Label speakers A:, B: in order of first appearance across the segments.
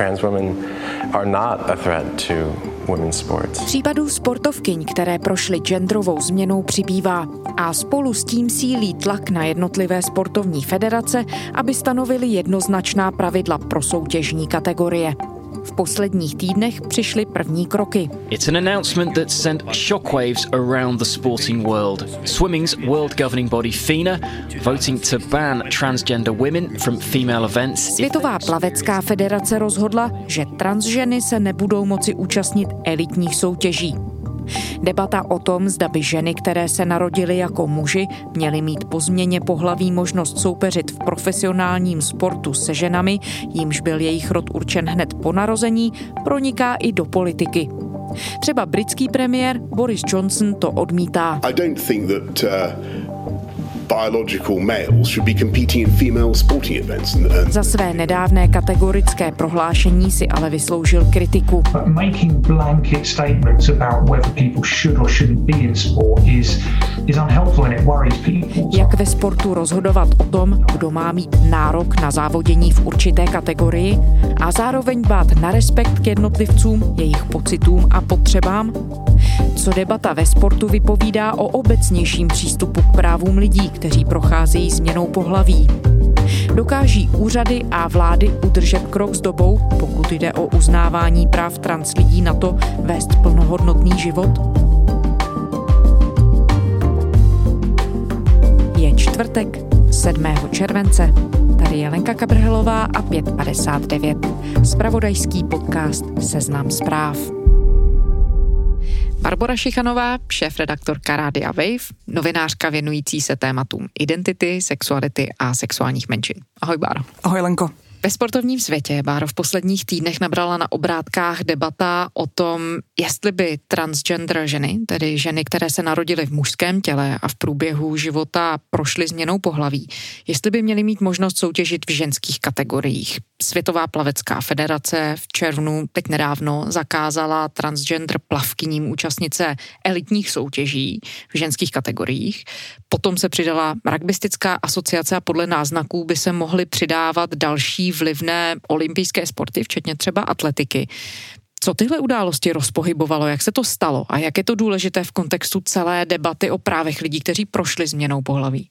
A: trans women are not a threat to women's sports.
B: Případů sportovkyň, které prošly genderovou změnou, přibývá a spolu s tím sílí tlak na jednotlivé sportovní federace, aby stanovili jednoznačná pravidla pro soutěžní kategorie. V posledních týdnech přišly první kroky.
C: It's an announcement that sent shockwaves around the sporting world. Swimming's world governing body FINA voting to ban transgender women from female events.
B: Světová plavecká federace rozhodla, že transženy se nebudou moci účastnit elitních soutěží. Debata o tom, zda by ženy, které se narodily jako muži, měly mít po změně pohlaví možnost soupeřit v profesionálním sportu se ženami, jimž byl jejich rod určen hned po narození, proniká i do politiky. Třeba britský premiér Boris Johnson to odmítá.
D: I don't think that uh biological males should be competing in female sporting events.
B: Za své nedávné kategorické prohlášení si ale vysloužil kritiku.
E: making blanket statements about whether people should or shouldn't be in sport is is unhelpful and it worries people.
B: Jak ve sportu rozhodovat o tom, kdo má mít nárok na závodění v určité kategorii a zároveň dbát na respekt k jednotlivcům, jejich pocitům a potřebám? Co debata ve sportu vypovídá o obecnějším přístupu k právům lidí, kteří procházejí změnou pohlaví. Dokáží úřady a vlády udržet krok s dobou, pokud jde o uznávání práv trans lidí na to vést plnohodnotný život? Je čtvrtek, 7. července. Tady je Lenka Kabrhelová a 5.59. Spravodajský podcast Seznam zpráv. Barbara Šichanová, šéf-redaktorka Rádia Wave, novinářka věnující se tématům identity, sexuality a sexuálních menšin. Ahoj, Báro.
F: Ahoj, Lenko.
B: Ve sportovním světě, Báro, v posledních týdnech nabrala na obrátkách debata o tom, jestli by transgender ženy, tedy ženy, které se narodily v mužském těle a v průběhu života prošly změnou pohlaví, jestli by měly mít možnost soutěžit v ženských kategoriích. Světová plavecká federace v červnu teď nedávno zakázala transgender plavkyním účastnice elitních soutěží v ženských kategoriích. Potom se přidala rugbystická asociace a podle náznaků by se mohly přidávat další vlivné olympijské sporty, včetně třeba atletiky. Co tyhle události rozpohybovalo, jak se to stalo a jak je to důležité v kontextu celé debaty o právech lidí, kteří prošli změnou pohlaví?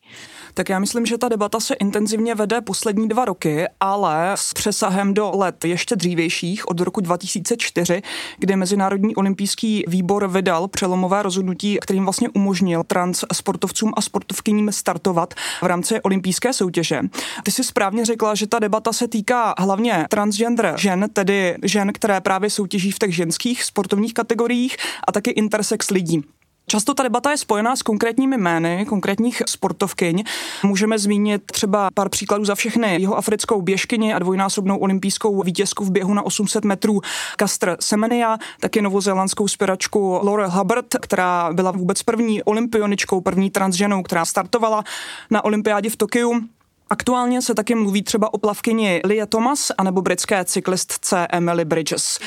F: Tak já myslím, že ta debata se intenzivně vede poslední dva roky, ale s přesahem do let ještě dřívějších, od roku 2004, kdy Mezinárodní olympijský výbor vydal přelomové rozhodnutí, kterým vlastně umožnil trans sportovcům a sportovkyním startovat v rámci olympijské soutěže. Ty si správně řekla, že ta debata se týká hlavně transgender žen, tedy žen, které právě soutěží v těch ženských sportovních kategoriích a taky intersex lidí. Často ta debata je spojená s konkrétními jmény, konkrétních sportovkyň. Můžeme zmínit třeba pár příkladů za všechny. Jeho africkou běžkyni a dvojnásobnou olympijskou vítězku v běhu na 800 metrů Kastr Semenia, taky novozélandskou spěračku Laurel Hubbard, která byla vůbec první olympioničkou, první transženou, která startovala na olympiádě v Tokiu. Aktuálně se taky mluví třeba o plavkyni Lia Thomas anebo britské cyklistce Emily Bridges.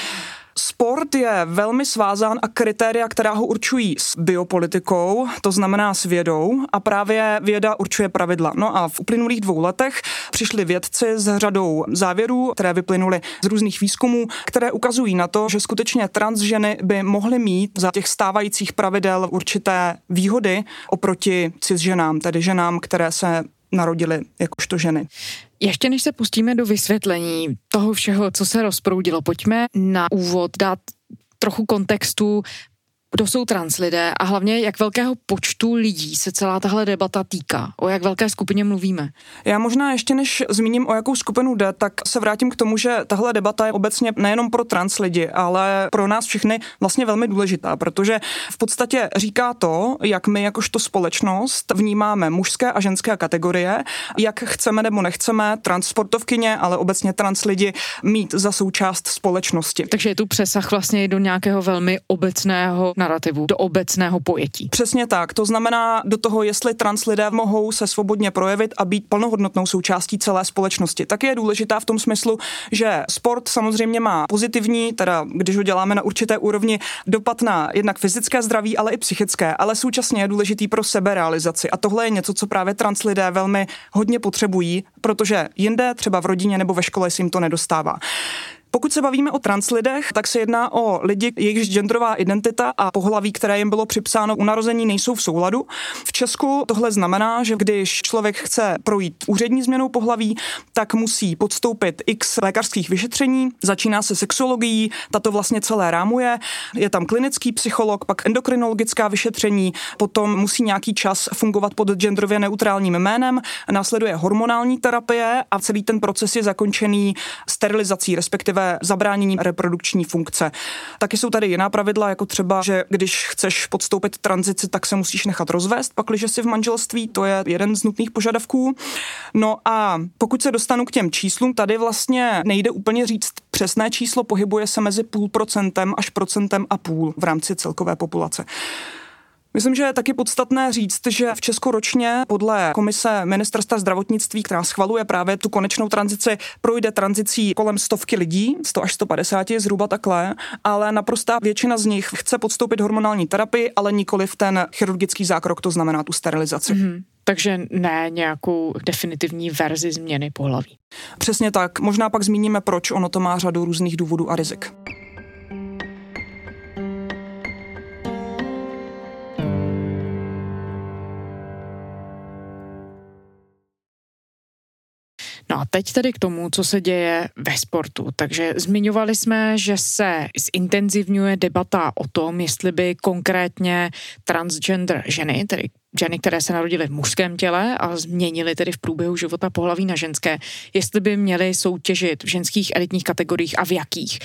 F: Sport je velmi svázán a kritéria, která ho určují s biopolitikou, to znamená s vědou a právě věda určuje pravidla. No a v uplynulých dvou letech přišli vědci s řadou závěrů, které vyplynuly z různých výzkumů, které ukazují na to, že skutečně transženy by mohly mít za těch stávajících pravidel určité výhody oproti cisženám, tedy ženám, které se narodily jakožto ženy.
B: Ještě než se pustíme do vysvětlení toho všeho, co se rozproudilo, pojďme na úvod dát trochu kontextu kdo jsou trans lidé a hlavně jak velkého počtu lidí se celá tahle debata týká? O jak velké skupině mluvíme?
F: Já možná ještě než zmíním, o jakou skupinu jde, tak se vrátím k tomu, že tahle debata je obecně nejenom pro trans lidi, ale pro nás všechny vlastně velmi důležitá, protože v podstatě říká to, jak my jakožto společnost vnímáme mužské a ženské kategorie, jak chceme nebo nechceme transportovkyně, ale obecně trans lidi mít za součást společnosti.
B: Takže je tu přesah vlastně do nějakého velmi obecného narrativu, do obecného pojetí.
F: Přesně tak. To znamená do toho, jestli trans lidé mohou se svobodně projevit a být plnohodnotnou součástí celé společnosti. Tak je důležitá v tom smyslu, že sport samozřejmě má pozitivní, teda když ho děláme na určité úrovni, dopad na jednak fyzické zdraví, ale i psychické, ale současně je důležitý pro seberealizaci. A tohle je něco, co právě trans lidé velmi hodně potřebují, protože jinde, třeba v rodině nebo ve škole, se jim to nedostává. Pokud se bavíme o translidech, tak se jedná o lidi, jejichž genderová identita a pohlaví, které jim bylo připsáno u narození, nejsou v souladu. V Česku tohle znamená, že když člověk chce projít úřední změnou pohlaví, tak musí podstoupit x lékařských vyšetření. Začíná se sexologií, tato vlastně celé rámuje. Je tam klinický psycholog, pak endokrinologická vyšetření, potom musí nějaký čas fungovat pod genderově neutrálním jménem, následuje hormonální terapie a celý ten proces je zakončený sterilizací, respektive zabráněním reprodukční funkce. Taky jsou tady jiná pravidla, jako třeba, že když chceš podstoupit tranzici, tak se musíš nechat rozvést, pakliže si v manželství, to je jeden z nutných požadavků. No a pokud se dostanu k těm číslům, tady vlastně nejde úplně říct přesné číslo, pohybuje se mezi půl procentem až procentem a půl v rámci celkové populace. Myslím, že je taky podstatné říct, že v Česku ročně podle komise ministerstva zdravotnictví, která schvaluje právě tu konečnou tranzici, projde tranzicí kolem stovky lidí, 100 až 150 zhruba takhle, ale naprostá většina z nich chce podstoupit hormonální terapii, ale nikoli v ten chirurgický zákrok, to znamená tu sterilizaci. Mm-hmm.
B: Takže ne nějakou definitivní verzi změny pohlaví.
F: Přesně tak. Možná pak zmíníme, proč ono to má řadu různých důvodů a rizik.
B: No a teď tedy k tomu, co se děje ve sportu. Takže zmiňovali jsme, že se zintenzivňuje debata o tom, jestli by konkrétně transgender ženy, tedy ženy, které se narodily v mužském těle a změnily tedy v průběhu života pohlaví na ženské, jestli by měly soutěžit v ženských elitních kategoriích a v jakých.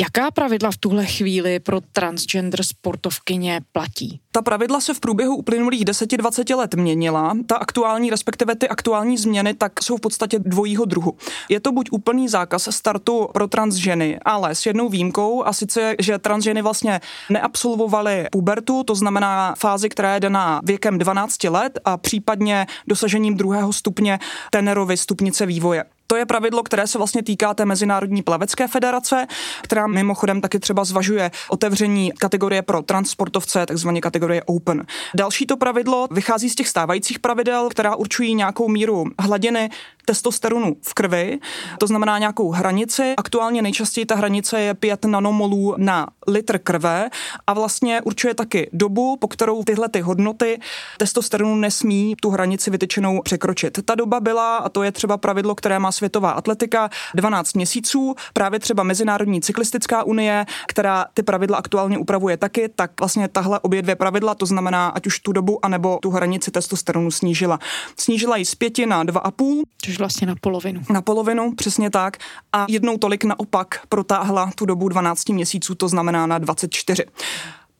B: Jaká pravidla v tuhle chvíli pro transgender sportovkyně platí?
F: Ta pravidla se v průběhu uplynulých 10-20 let měnila. Ta aktuální, respektive ty aktuální změny, tak jsou v podstatě dvojího druhu. Je to buď úplný zákaz startu pro transženy, ale s jednou výjimkou, a sice, že transženy vlastně neabsolvovaly pubertu, to znamená fázi, která je daná věkem 12 let a případně dosažením druhého stupně Tenerovy stupnice vývoje. To je pravidlo, které se vlastně týká té Mezinárodní plavecké federace, která mimochodem taky třeba zvažuje otevření kategorie pro transportovce, takzvané kategorie Open. Další to pravidlo vychází z těch stávajících pravidel, která určují nějakou míru hladiny testosteronu v krvi, to znamená nějakou hranici. Aktuálně nejčastěji ta hranice je 5 nanomolů na litr krve a vlastně určuje taky dobu, po kterou tyhle ty hodnoty testosteronu nesmí tu hranici vytyčenou překročit. Ta doba byla, a to je třeba pravidlo, které má světová atletika, 12 měsíců, právě třeba Mezinárodní cyklistická unie, která ty pravidla aktuálně upravuje taky, tak vlastně tahle obě dvě pravidla, to znamená ať už tu dobu, anebo tu hranici testosteronu snížila. Snížila ji z 5 na 2,5.
B: Což vlastně na polovinu.
F: Na polovinu, přesně tak. A jednou tolik naopak protáhla tu dobu 12 měsíců, to znamená na 24.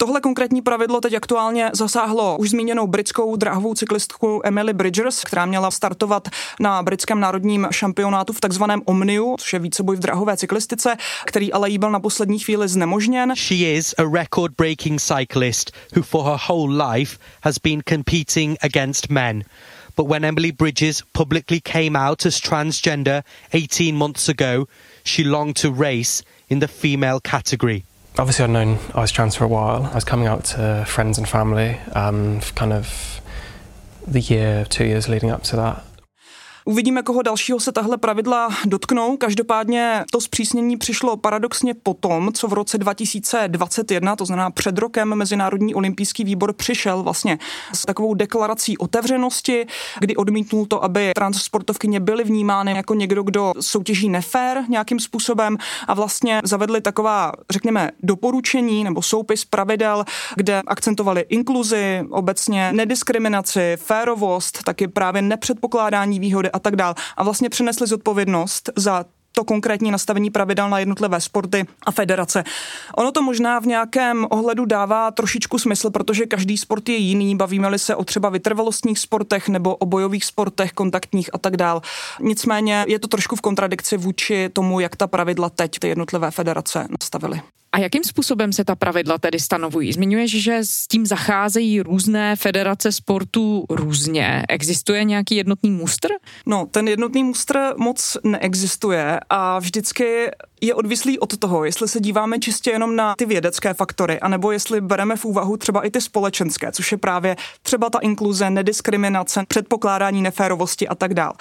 F: Tohle konkrétní pravidlo teď aktuálně zasáhlo už zmíněnou britskou dráhovou cyklistku Emily Bridgers, která měla startovat na britském národním šampionátu v takzvaném Omniu, což je víceboj v drahové cyklistice, který ale jí byl na poslední chvíli znemožněn.
G: She is a record-breaking cyclist who for her whole life has been competing against men. But when Emily Bridges publicly came out as transgender 18 months ago, she longed to race in the female category.
A: Obviously, I'd known I was trans for a while. I was coming out to friends and family, um, kind of the year, two years leading up to that.
F: Uvidíme, koho dalšího se tahle pravidla dotknou. Každopádně to zpřísnění přišlo paradoxně po tom, co v roce 2021, to znamená před rokem, Mezinárodní olympijský výbor přišel vlastně s takovou deklarací otevřenosti, kdy odmítnul to, aby transportovkyně byly vnímány jako někdo, kdo soutěží nefér nějakým způsobem a vlastně zavedli taková, řekněme, doporučení nebo soupis pravidel, kde akcentovali inkluzi, obecně nediskriminaci, férovost, taky právě nepředpokládání výhody a tak dál. A vlastně přinesli zodpovědnost za to konkrétní nastavení pravidel na jednotlivé sporty a federace. Ono to možná v nějakém ohledu dává trošičku smysl, protože každý sport je jiný. Bavíme-li se o třeba vytrvalostních sportech nebo o bojových sportech, kontaktních a tak dál. Nicméně je to trošku v kontradikci vůči tomu, jak ta pravidla teď ty jednotlivé federace nastavily.
B: A jakým způsobem se ta pravidla tedy stanovují? Zmiňuješ, že s tím zacházejí různé federace sportů různě. Existuje nějaký jednotný mustr?
F: No, ten jednotný mustr moc neexistuje a vždycky je odvislý od toho, jestli se díváme čistě jenom na ty vědecké faktory, anebo jestli bereme v úvahu třeba i ty společenské, což je právě třeba ta inkluze, nediskriminace, předpokládání neférovosti a tak dál.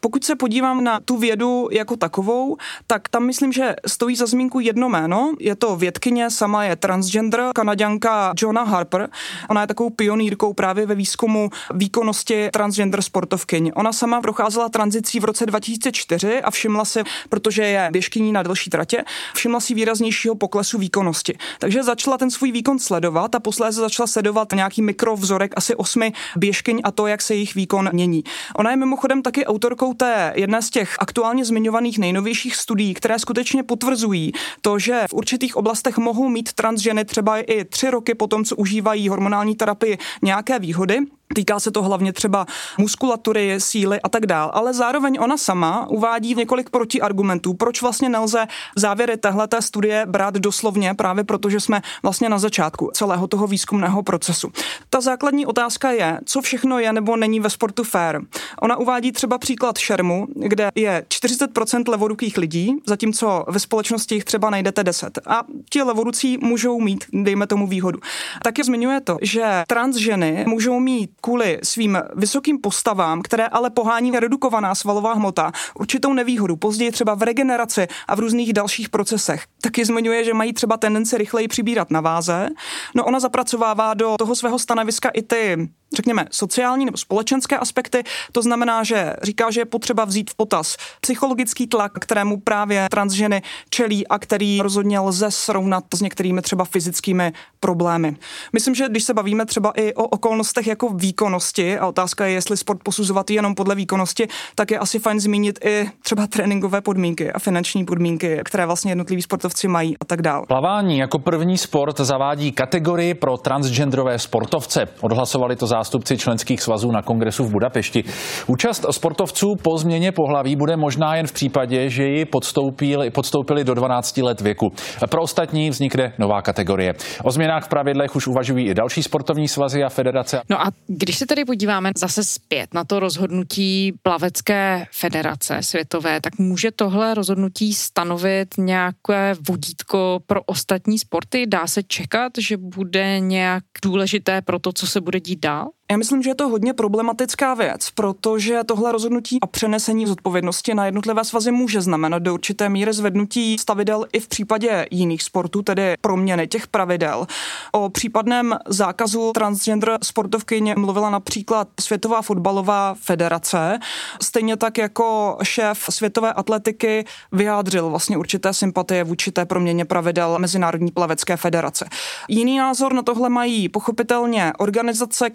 F: Pokud se podívám na tu vědu jako takovou, tak tam myslím, že stojí za zmínku jedno jméno. Je to vědkyně, sama je transgender, kanaděnka Johna Harper. Ona je takovou pionýrkou právě ve výzkumu výkonnosti transgender sportovkyň. Ona sama procházela tranzicí v roce 2004 a všimla si, protože je běžkyní na delší tratě, všimla si výraznějšího poklesu výkonnosti. Takže začala ten svůj výkon sledovat a posléze začala sledovat nějaký mikrovzorek asi osmi běžkyň a to, jak se jejich výkon mění. Ona je mimochodem taky autorkou té jedné z těch aktuálně zmiňovaných nejnovějších studií, které skutečně potvrzují to, že v určitých oblastech mohou mít transženy třeba i tři roky po tom, co užívají hormonální terapii, nějaké výhody. Týká se to hlavně třeba muskulatury, síly a tak dál, ale zároveň ona sama uvádí několik protiargumentů, proč vlastně nelze závěry téhleté studie brát doslovně, právě protože jsme vlastně na začátku celého toho výzkumného procesu. Ta základní otázka je, co všechno je nebo není ve sportu fair. Ona uvádí třeba příklad šermu, kde je 40% levorukých lidí, zatímco ve společnosti jich třeba najdete 10. A ti levorucí můžou mít, dejme tomu výhodu. Taky zmiňuje to, že trans ženy můžou mít kvůli svým vysokým postavám, které ale pohání redukovaná svalová hmota, určitou nevýhodu, později třeba v regeneraci a v různých dalších procesech. Taky zmiňuje, že mají třeba tendenci rychleji přibírat na váze. No ona zapracovává do toho svého stanoviska i ty řekněme, sociální nebo společenské aspekty. To znamená, že říká, že je potřeba vzít v potaz psychologický tlak, kterému právě transženy čelí a který rozhodně lze srovnat s některými třeba fyzickými problémy. Myslím, že když se bavíme třeba i o okolnostech jako výkonnosti a otázka je, jestli sport posuzovat jenom podle výkonnosti, tak je asi fajn zmínit i třeba tréninkové podmínky a finanční podmínky, které vlastně jednotliví sportovci mají a tak dále.
H: Plavání jako první sport zavádí kategorii pro transgenderové sportovce. Odhlasovali to zástupci členských svazů na kongresu v Budapešti. Účast sportovců po změně pohlaví bude možná jen v případě, že ji podstoupili, podstoupili do 12 let věku. Pro ostatní vznikne nová kategorie. O změnách v pravidlech už uvažují i další sportovní svazy a federace.
B: No a když se tedy podíváme zase zpět na to rozhodnutí plavecké federace světové, tak může tohle rozhodnutí stanovit nějaké vodítko pro ostatní sporty? Dá se čekat, že bude nějak důležité pro to, co se bude dít dál?
F: Já myslím, že je to hodně problematická věc, protože tohle rozhodnutí a přenesení zodpovědnosti na jednotlivé svazy může znamenat do určité míry zvednutí stavidel i v případě jiných sportů, tedy proměny těch pravidel. O případném zákazu transgender sportovkyně mluvila například Světová fotbalová federace, stejně tak jako šéf světové atletiky vyjádřil vlastně určité sympatie vůči té proměně pravidel Mezinárodní plavecké federace. Jiný názor na tohle mají pochopitelně organizace,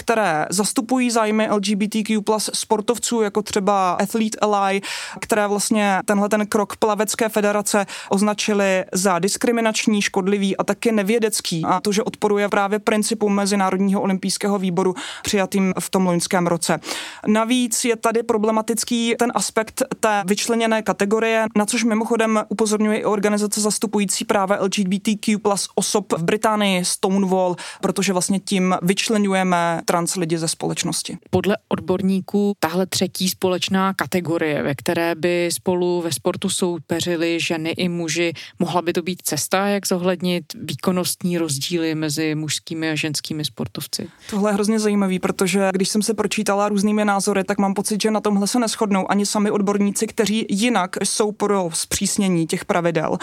F: zastupují zájmy LGBTQ plus sportovců, jako třeba Athlete Ally, které vlastně tenhle ten krok plavecké federace označili za diskriminační, škodlivý a taky nevědecký. A to, že odporuje právě principům Mezinárodního olympijského výboru přijatým v tom loňském roce. Navíc je tady problematický ten aspekt té vyčleněné kategorie, na což mimochodem upozorňuje i organizace zastupující práva LGBTQ plus osob v Británii Stonewall, protože vlastně tím vyčlenujeme trans lidi lidi ze společnosti.
B: Podle odborníků tahle třetí společná kategorie, ve které by spolu ve sportu soupeřili ženy i muži, mohla by to být cesta, jak zohlednit výkonnostní rozdíly mezi mužskými a ženskými sportovci?
F: Tohle je hrozně zajímavý, protože když jsem se pročítala různými názory, tak mám pocit, že na tomhle se neschodnou ani sami odborníci, kteří jinak jsou pro zpřísnění těch pravidel.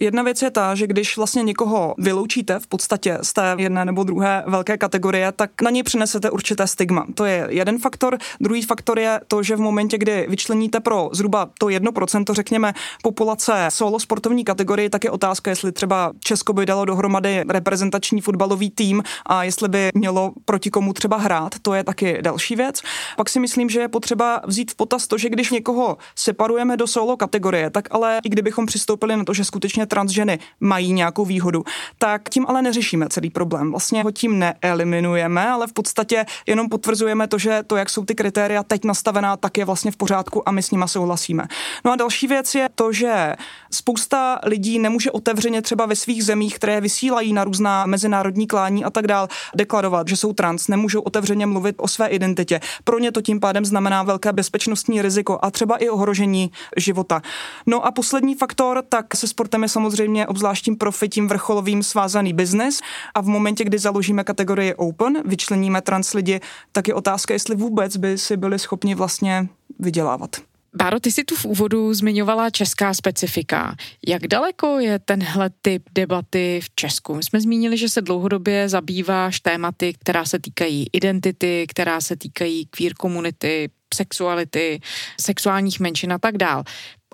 F: Jedna věc je ta, že když vlastně někoho vyloučíte v podstatě z té jedné nebo druhé velké kategorie, tak na něj přinesete určitě určité stigma. To je jeden faktor. Druhý faktor je to, že v momentě, kdy vyčleníte pro zhruba to 1%, řekněme, populace solo sportovní kategorii, tak je otázka, jestli třeba Česko by dalo dohromady reprezentační fotbalový tým a jestli by mělo proti komu třeba hrát. To je taky další věc. Pak si myslím, že je potřeba vzít v potaz to, že když někoho separujeme do solo kategorie, tak ale i kdybychom přistoupili na to, že skutečně transženy mají nějakou výhodu, tak tím ale neřešíme celý problém. Vlastně ho tím neeliminujeme, ale v podstatě jenom potvrzujeme to, že to, jak jsou ty kritéria teď nastavená, tak je vlastně v pořádku a my s nima souhlasíme. No a další věc je to, že spousta lidí nemůže otevřeně třeba ve svých zemích, které vysílají na různá mezinárodní klání a tak dál, deklarovat, že jsou trans, nemůžou otevřeně mluvit o své identitě. Pro ně to tím pádem znamená velké bezpečnostní riziko a třeba i ohrožení života. No a poslední faktor, tak se sportem je samozřejmě obzvláštním profitím vrcholovým svázaný biznis a v momentě, kdy založíme kategorii Open, vyčleníme trans lidi, tak je otázka, jestli vůbec by si byli schopni vlastně vydělávat.
B: Báro, ty jsi tu v úvodu zmiňovala česká specifika. Jak daleko je tenhle typ debaty v Česku? My jsme zmínili, že se dlouhodobě zabýváš tématy, která se týkají identity, která se týkají queer komunity, sexuality, sexuálních menšin a tak dál.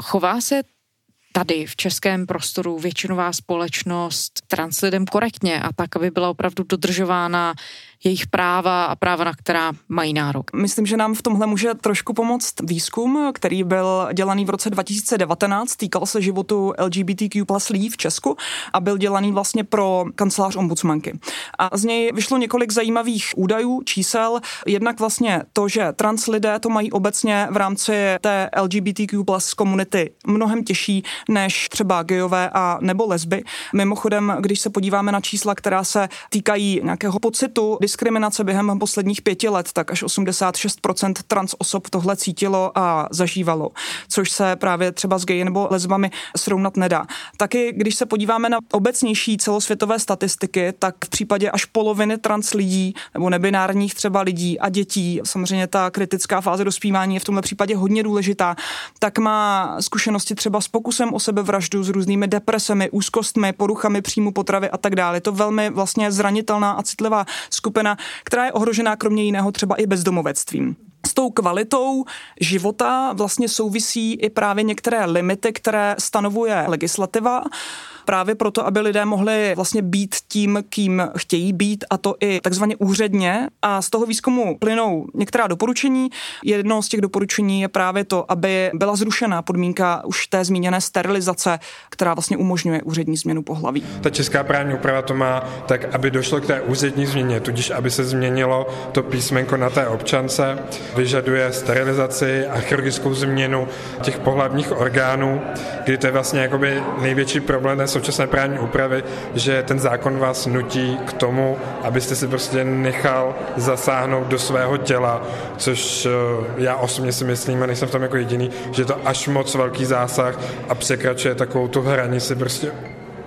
B: Chová se tady v českém prostoru většinová společnost trans lidem korektně a tak, aby byla opravdu dodržována jejich práva a práva, na která mají nárok.
F: Myslím, že nám v tomhle může trošku pomoct výzkum, který byl dělaný v roce 2019, týkal se životu LGBTQ plus lidí v Česku a byl dělaný vlastně pro kancelář ombudsmanky. A z něj vyšlo několik zajímavých údajů, čísel. Jednak vlastně to, že trans lidé to mají obecně v rámci té LGBTQ plus komunity mnohem těžší než třeba gejové a nebo lesby. Mimochodem, když se podíváme na čísla, která se týkají nějakého pocitu diskriminace během posledních pěti let, tak až 86% trans osob tohle cítilo a zažívalo, což se právě třeba s geji nebo lesbami srovnat nedá. Taky, když se podíváme na obecnější celosvětové statistiky, tak v případě až poloviny trans lidí nebo nebinárních třeba lidí a dětí, samozřejmě ta kritická fáze dospívání je v tomhle případě hodně důležitá, tak má zkušenosti třeba s pokusem o sebevraždu, s různými depresemi, úzkostmi, poruchami příjmu potravy a tak dále. Je to velmi vlastně zranitelná a citlivá skupina skupina, která je ohrožená kromě jiného třeba i bezdomovectvím. S tou kvalitou života vlastně souvisí i právě některé limity, které stanovuje legislativa právě proto, aby lidé mohli vlastně být tím, kým chtějí být, a to i takzvaně úředně. A z toho výzkumu plynou některá doporučení. Jedno z těch doporučení je právě to, aby byla zrušena podmínka už té zmíněné sterilizace, která vlastně umožňuje úřední změnu pohlaví.
I: Ta česká právní úprava to má tak, aby došlo k té úřední změně, tudíž aby se změnilo to písmenko na té občance, vyžaduje sterilizaci a chirurgickou změnu těch pohlavních orgánů, kdy to je vlastně jakoby největší problém současné právní úpravy, že ten zákon vás nutí k tomu, abyste si prostě nechal zasáhnout do svého těla, což eh, já osobně si myslím, a nejsem v tom jako jediný, že je to až moc velký zásah a překračuje takovou tu hranici prostě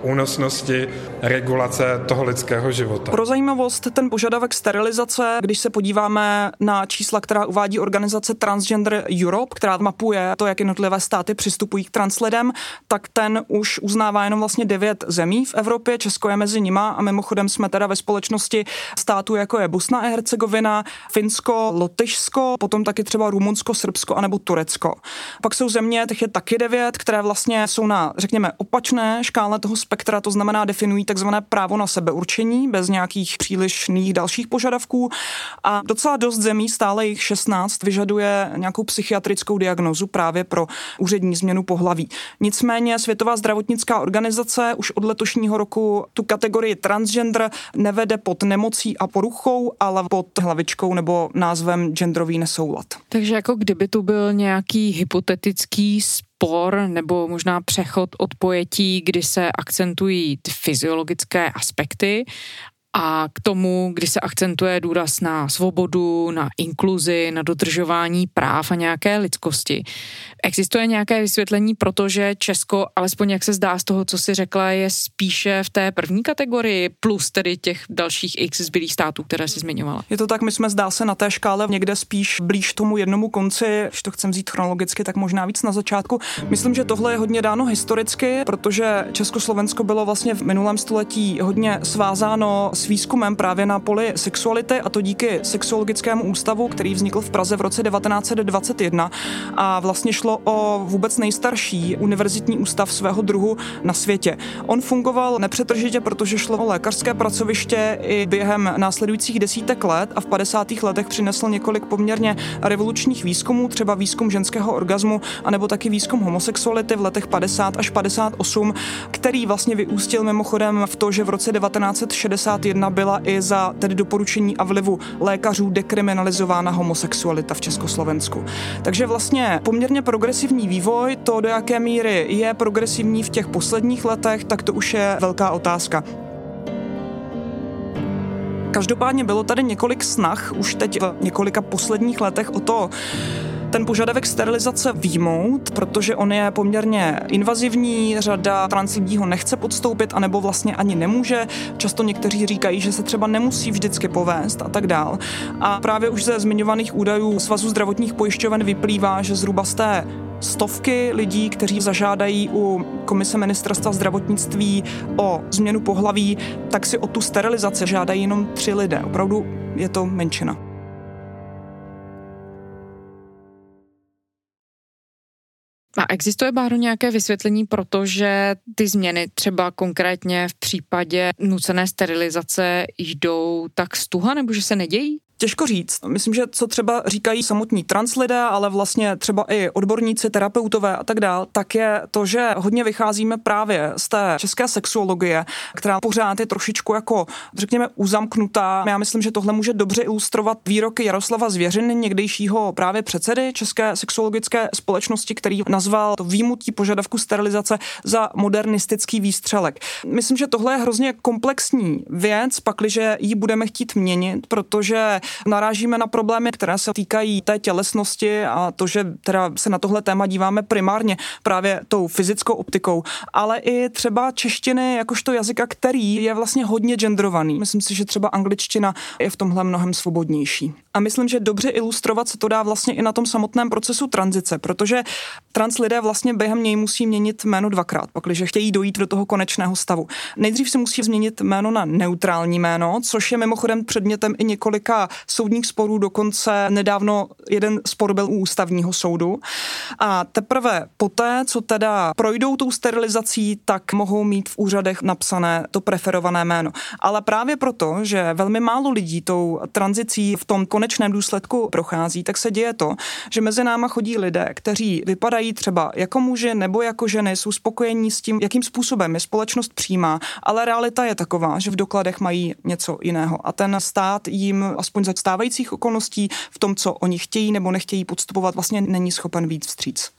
I: únosnosti regulace toho lidského života.
F: Pro zajímavost, ten požadavek sterilizace, když se podíváme na čísla, která uvádí organizace Transgender Europe, která mapuje to, jak jednotlivé státy přistupují k trans lidem, tak ten už uznává jenom vlastně devět zemí v Evropě, Česko je mezi nima a mimochodem jsme teda ve společnosti států, jako je Bosna a Hercegovina, Finsko, Lotyšsko, potom taky třeba Rumunsko, Srbsko a nebo Turecko. Pak jsou země, těch je taky devět, které vlastně jsou na, řekněme, opačné škále toho spektra spektra, to znamená definují takzvané právo na sebeurčení bez nějakých přílišných dalších požadavků a docela dost zemí, stále jich 16, vyžaduje nějakou psychiatrickou diagnozu právě pro úřední změnu pohlaví. Nicméně Světová zdravotnická organizace už od letošního roku tu kategorii transgender nevede pod nemocí a poruchou, ale pod hlavičkou nebo názvem genderový nesoulad.
B: Takže jako kdyby tu byl nějaký hypotetický spor nebo možná přechod od pojetí, kdy se akcentují ty fyziologické aspekty a k tomu, kdy se akcentuje důraz na svobodu, na inkluzi, na dodržování práv a nějaké lidskosti. Existuje nějaké vysvětlení, protože Česko, alespoň jak se zdá z toho, co si řekla, je spíše v té první kategorii, plus tedy těch dalších x zbylých států, které si zmiňovala.
F: Je to tak, my jsme zdá se na té škále někde spíš blíž tomu jednomu konci, když to chcem vzít chronologicky, tak možná víc na začátku. Myslím, že tohle je hodně dáno historicky, protože Československo bylo vlastně v minulém století hodně svázáno s výzkumem právě na poli sexuality a to díky sexuologickému ústavu, který vznikl v Praze v roce 1921 a vlastně šlo o vůbec nejstarší univerzitní ústav svého druhu na světě. On fungoval nepřetržitě, protože šlo o lékařské pracoviště i během následujících desítek let a v 50. letech přinesl několik poměrně revolučních výzkumů, třeba výzkum ženského orgazmu, anebo taky výzkum homosexuality v letech 50 až 58, který vlastně vyústil mimochodem v to, že v roce 1961 2001 byla i za tedy doporučení a vlivu lékařů dekriminalizována homosexualita v Československu. Takže vlastně poměrně progresivní vývoj, to do jaké míry je progresivní v těch posledních letech, tak to už je velká otázka. Každopádně bylo tady několik snah už teď v několika posledních letech o to, ten požadavek sterilizace výjmout, protože on je poměrně invazivní, řada trans lidí ho nechce podstoupit, anebo vlastně ani nemůže. Často někteří říkají, že se třeba nemusí vždycky povést a tak dál. A právě už ze zmiňovaných údajů Svazu zdravotních pojišťoven vyplývá, že zhruba z té stovky lidí, kteří zažádají u Komise ministerstva zdravotnictví o změnu pohlaví, tak si o tu sterilizaci žádají jenom tři lidé. Opravdu je to menšina.
B: A existuje, Báro, nějaké vysvětlení, protože ty změny třeba konkrétně v případě nucené sterilizace jdou tak stuha, nebo že se nedějí?
F: Těžko říct. Myslím, že co třeba říkají samotní trans lidé, ale vlastně třeba i odborníci, terapeutové a tak dál, tak je to, že hodně vycházíme právě z té české sexuologie, která pořád je trošičku jako, řekněme, uzamknutá. Já myslím, že tohle může dobře ilustrovat výroky Jaroslava Zvěřiny, někdejšího právě předsedy České sexuologické společnosti, který nazval to výmutí požadavku sterilizace za modernistický výstřelek. Myslím, že tohle je hrozně komplexní věc, pakliže ji budeme chtít měnit, protože narážíme na problémy, které se týkají té tělesnosti a to, že teda se na tohle téma díváme primárně právě tou fyzickou optikou, ale i třeba češtiny jakožto jazyka, který je vlastně hodně genderovaný. Myslím si, že třeba angličtina je v tomhle mnohem svobodnější. A myslím, že dobře ilustrovat se to dá vlastně i na tom samotném procesu tranzice, protože trans lidé vlastně během něj musí měnit jméno dvakrát, pakliže chtějí dojít do toho konečného stavu. Nejdřív si musí změnit jméno na neutrální jméno, což je mimochodem předmětem i několika soudních sporů, dokonce nedávno jeden spor byl u ústavního soudu. A teprve poté, co teda projdou tou sterilizací, tak mohou mít v úřadech napsané to preferované jméno. Ale právě proto, že velmi málo lidí tou tranzicí v tom konečném důsledku prochází, tak se děje to, že mezi náma chodí lidé, kteří vypadají třeba jako muži nebo jako ženy, jsou spokojení s tím, jakým způsobem je společnost přijímá, ale realita je taková, že v dokladech mají něco jiného. A ten stát jim aspoň za stávajících okolností v tom, co oni chtějí nebo nechtějí podstupovat, vlastně není schopen víc vstříc.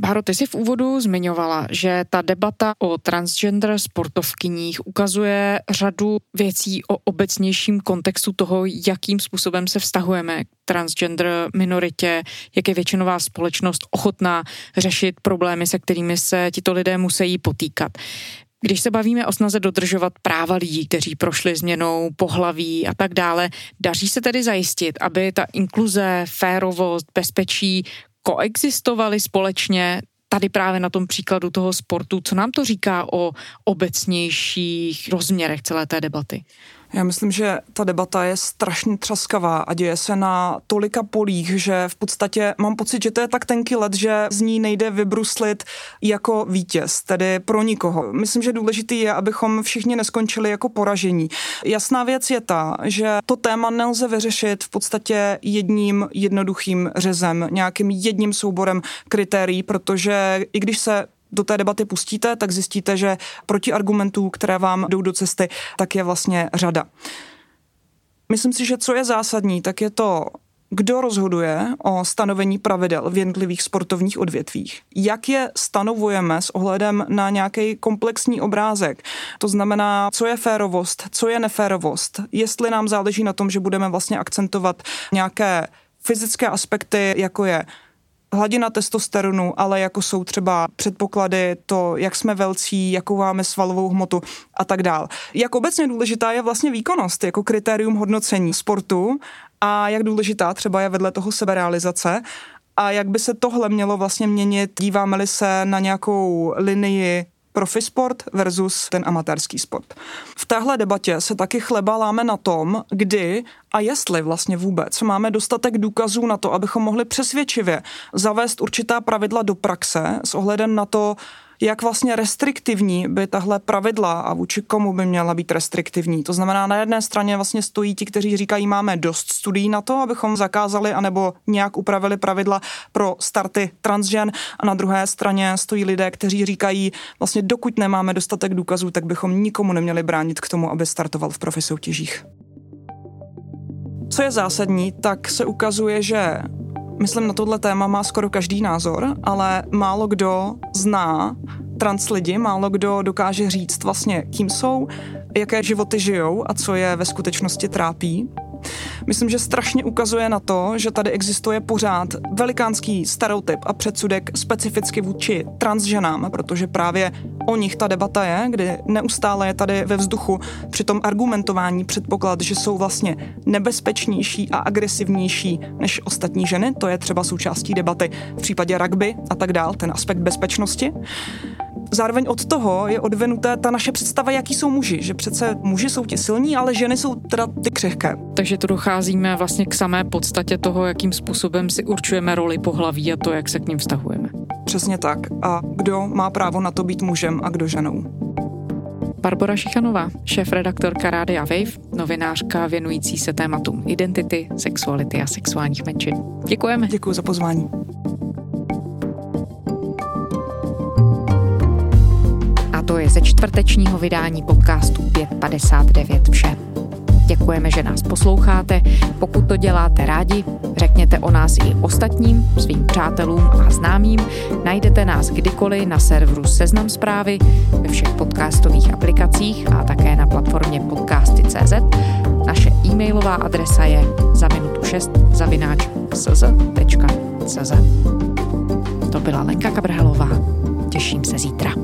B: Báro, ty jsi v úvodu zmiňovala, že ta debata o transgender sportovkyních ukazuje řadu věcí o obecnějším kontextu toho, jakým způsobem se vztahujeme k transgender minoritě, jak je většinová společnost ochotná řešit problémy, se kterými se tito lidé musí potýkat. Když se bavíme o snaze dodržovat práva lidí, kteří prošli změnou pohlaví a tak dále, daří se tedy zajistit, aby ta inkluze, férovost, bezpečí koexistovaly společně tady právě na tom příkladu toho sportu, co nám to říká o obecnějších rozměrech celé té debaty?
F: Já myslím, že ta debata je strašně třaskavá a děje se na tolika polích, že v podstatě mám pocit, že to je tak tenký let, že z ní nejde vybruslit jako vítěz, tedy pro nikoho. Myslím, že důležitý je, abychom všichni neskončili jako poražení. Jasná věc je ta, že to téma nelze vyřešit v podstatě jedním jednoduchým řezem, nějakým jedním souborem kritérií, protože i když se do té debaty pustíte, tak zjistíte, že proti argumentů, které vám jdou do cesty, tak je vlastně řada. Myslím si, že co je zásadní, tak je to, kdo rozhoduje o stanovení pravidel v jednotlivých sportovních odvětvích? Jak je stanovujeme s ohledem na nějaký komplexní obrázek? To znamená, co je férovost, co je neférovost? Jestli nám záleží na tom, že budeme vlastně akcentovat nějaké fyzické aspekty, jako je hladina testosteronu, ale jako jsou třeba předpoklady, to, jak jsme velcí, jakou máme svalovou hmotu a tak dál. Jak obecně důležitá je vlastně výkonnost jako kritérium hodnocení sportu a jak důležitá třeba je vedle toho seberealizace a jak by se tohle mělo vlastně měnit, díváme-li se na nějakou linii profisport versus ten amatérský sport. V téhle debatě se taky chleba láme na tom, kdy a jestli vlastně vůbec máme dostatek důkazů na to, abychom mohli přesvědčivě zavést určitá pravidla do praxe s ohledem na to, jak vlastně restriktivní by tahle pravidla a vůči komu by měla být restriktivní. To znamená, na jedné straně vlastně stojí ti, kteří říkají, máme dost studií na to, abychom zakázali anebo nějak upravili pravidla pro starty transžen a na druhé straně stojí lidé, kteří říkají, vlastně dokud nemáme dostatek důkazů, tak bychom nikomu neměli bránit k tomu, aby startoval v profi soutěžích. Co je zásadní, tak se ukazuje, že myslím, na tohle téma má skoro každý názor, ale málo kdo zná trans lidi, málo kdo dokáže říct vlastně, kým jsou, jaké životy žijou a co je ve skutečnosti trápí. Myslím, že strašně ukazuje na to, že tady existuje pořád velikánský stereotyp a předsudek specificky vůči transženám, protože právě o nich ta debata je, kdy neustále je tady ve vzduchu při tom argumentování předpoklad, že jsou vlastně nebezpečnější a agresivnější než ostatní ženy. To je třeba součástí debaty v případě rugby a tak dál, ten aspekt bezpečnosti zároveň od toho je odvenuté ta naše představa, jaký jsou muži. Že přece muži jsou ti silní, ale ženy jsou teda ty křehké.
B: Takže tu docházíme vlastně k samé podstatě toho, jakým způsobem si určujeme roli pohlaví a to, jak se k ním vztahujeme.
F: Přesně tak. A kdo má právo na to být mužem a kdo ženou.
B: Barbara Šichanová, šéf-redaktorka Rádia Wave, novinářka věnující se tématům identity, sexuality a sexuálních menšin. Děkujeme.
F: Děkuji za pozvání.
B: Ze čtvrtečního vydání podcastu 559 vše. Děkujeme, že nás posloucháte. Pokud to děláte rádi, řekněte o nás i ostatním, svým přátelům a známým. Najdete nás kdykoliv na serveru Seznam zprávy, ve všech podcastových aplikacích a také na platformě podcasty.cz. Naše e-mailová adresa je za minutu 6 zavináč To byla Lenka Kabrhelová. Těším se zítra.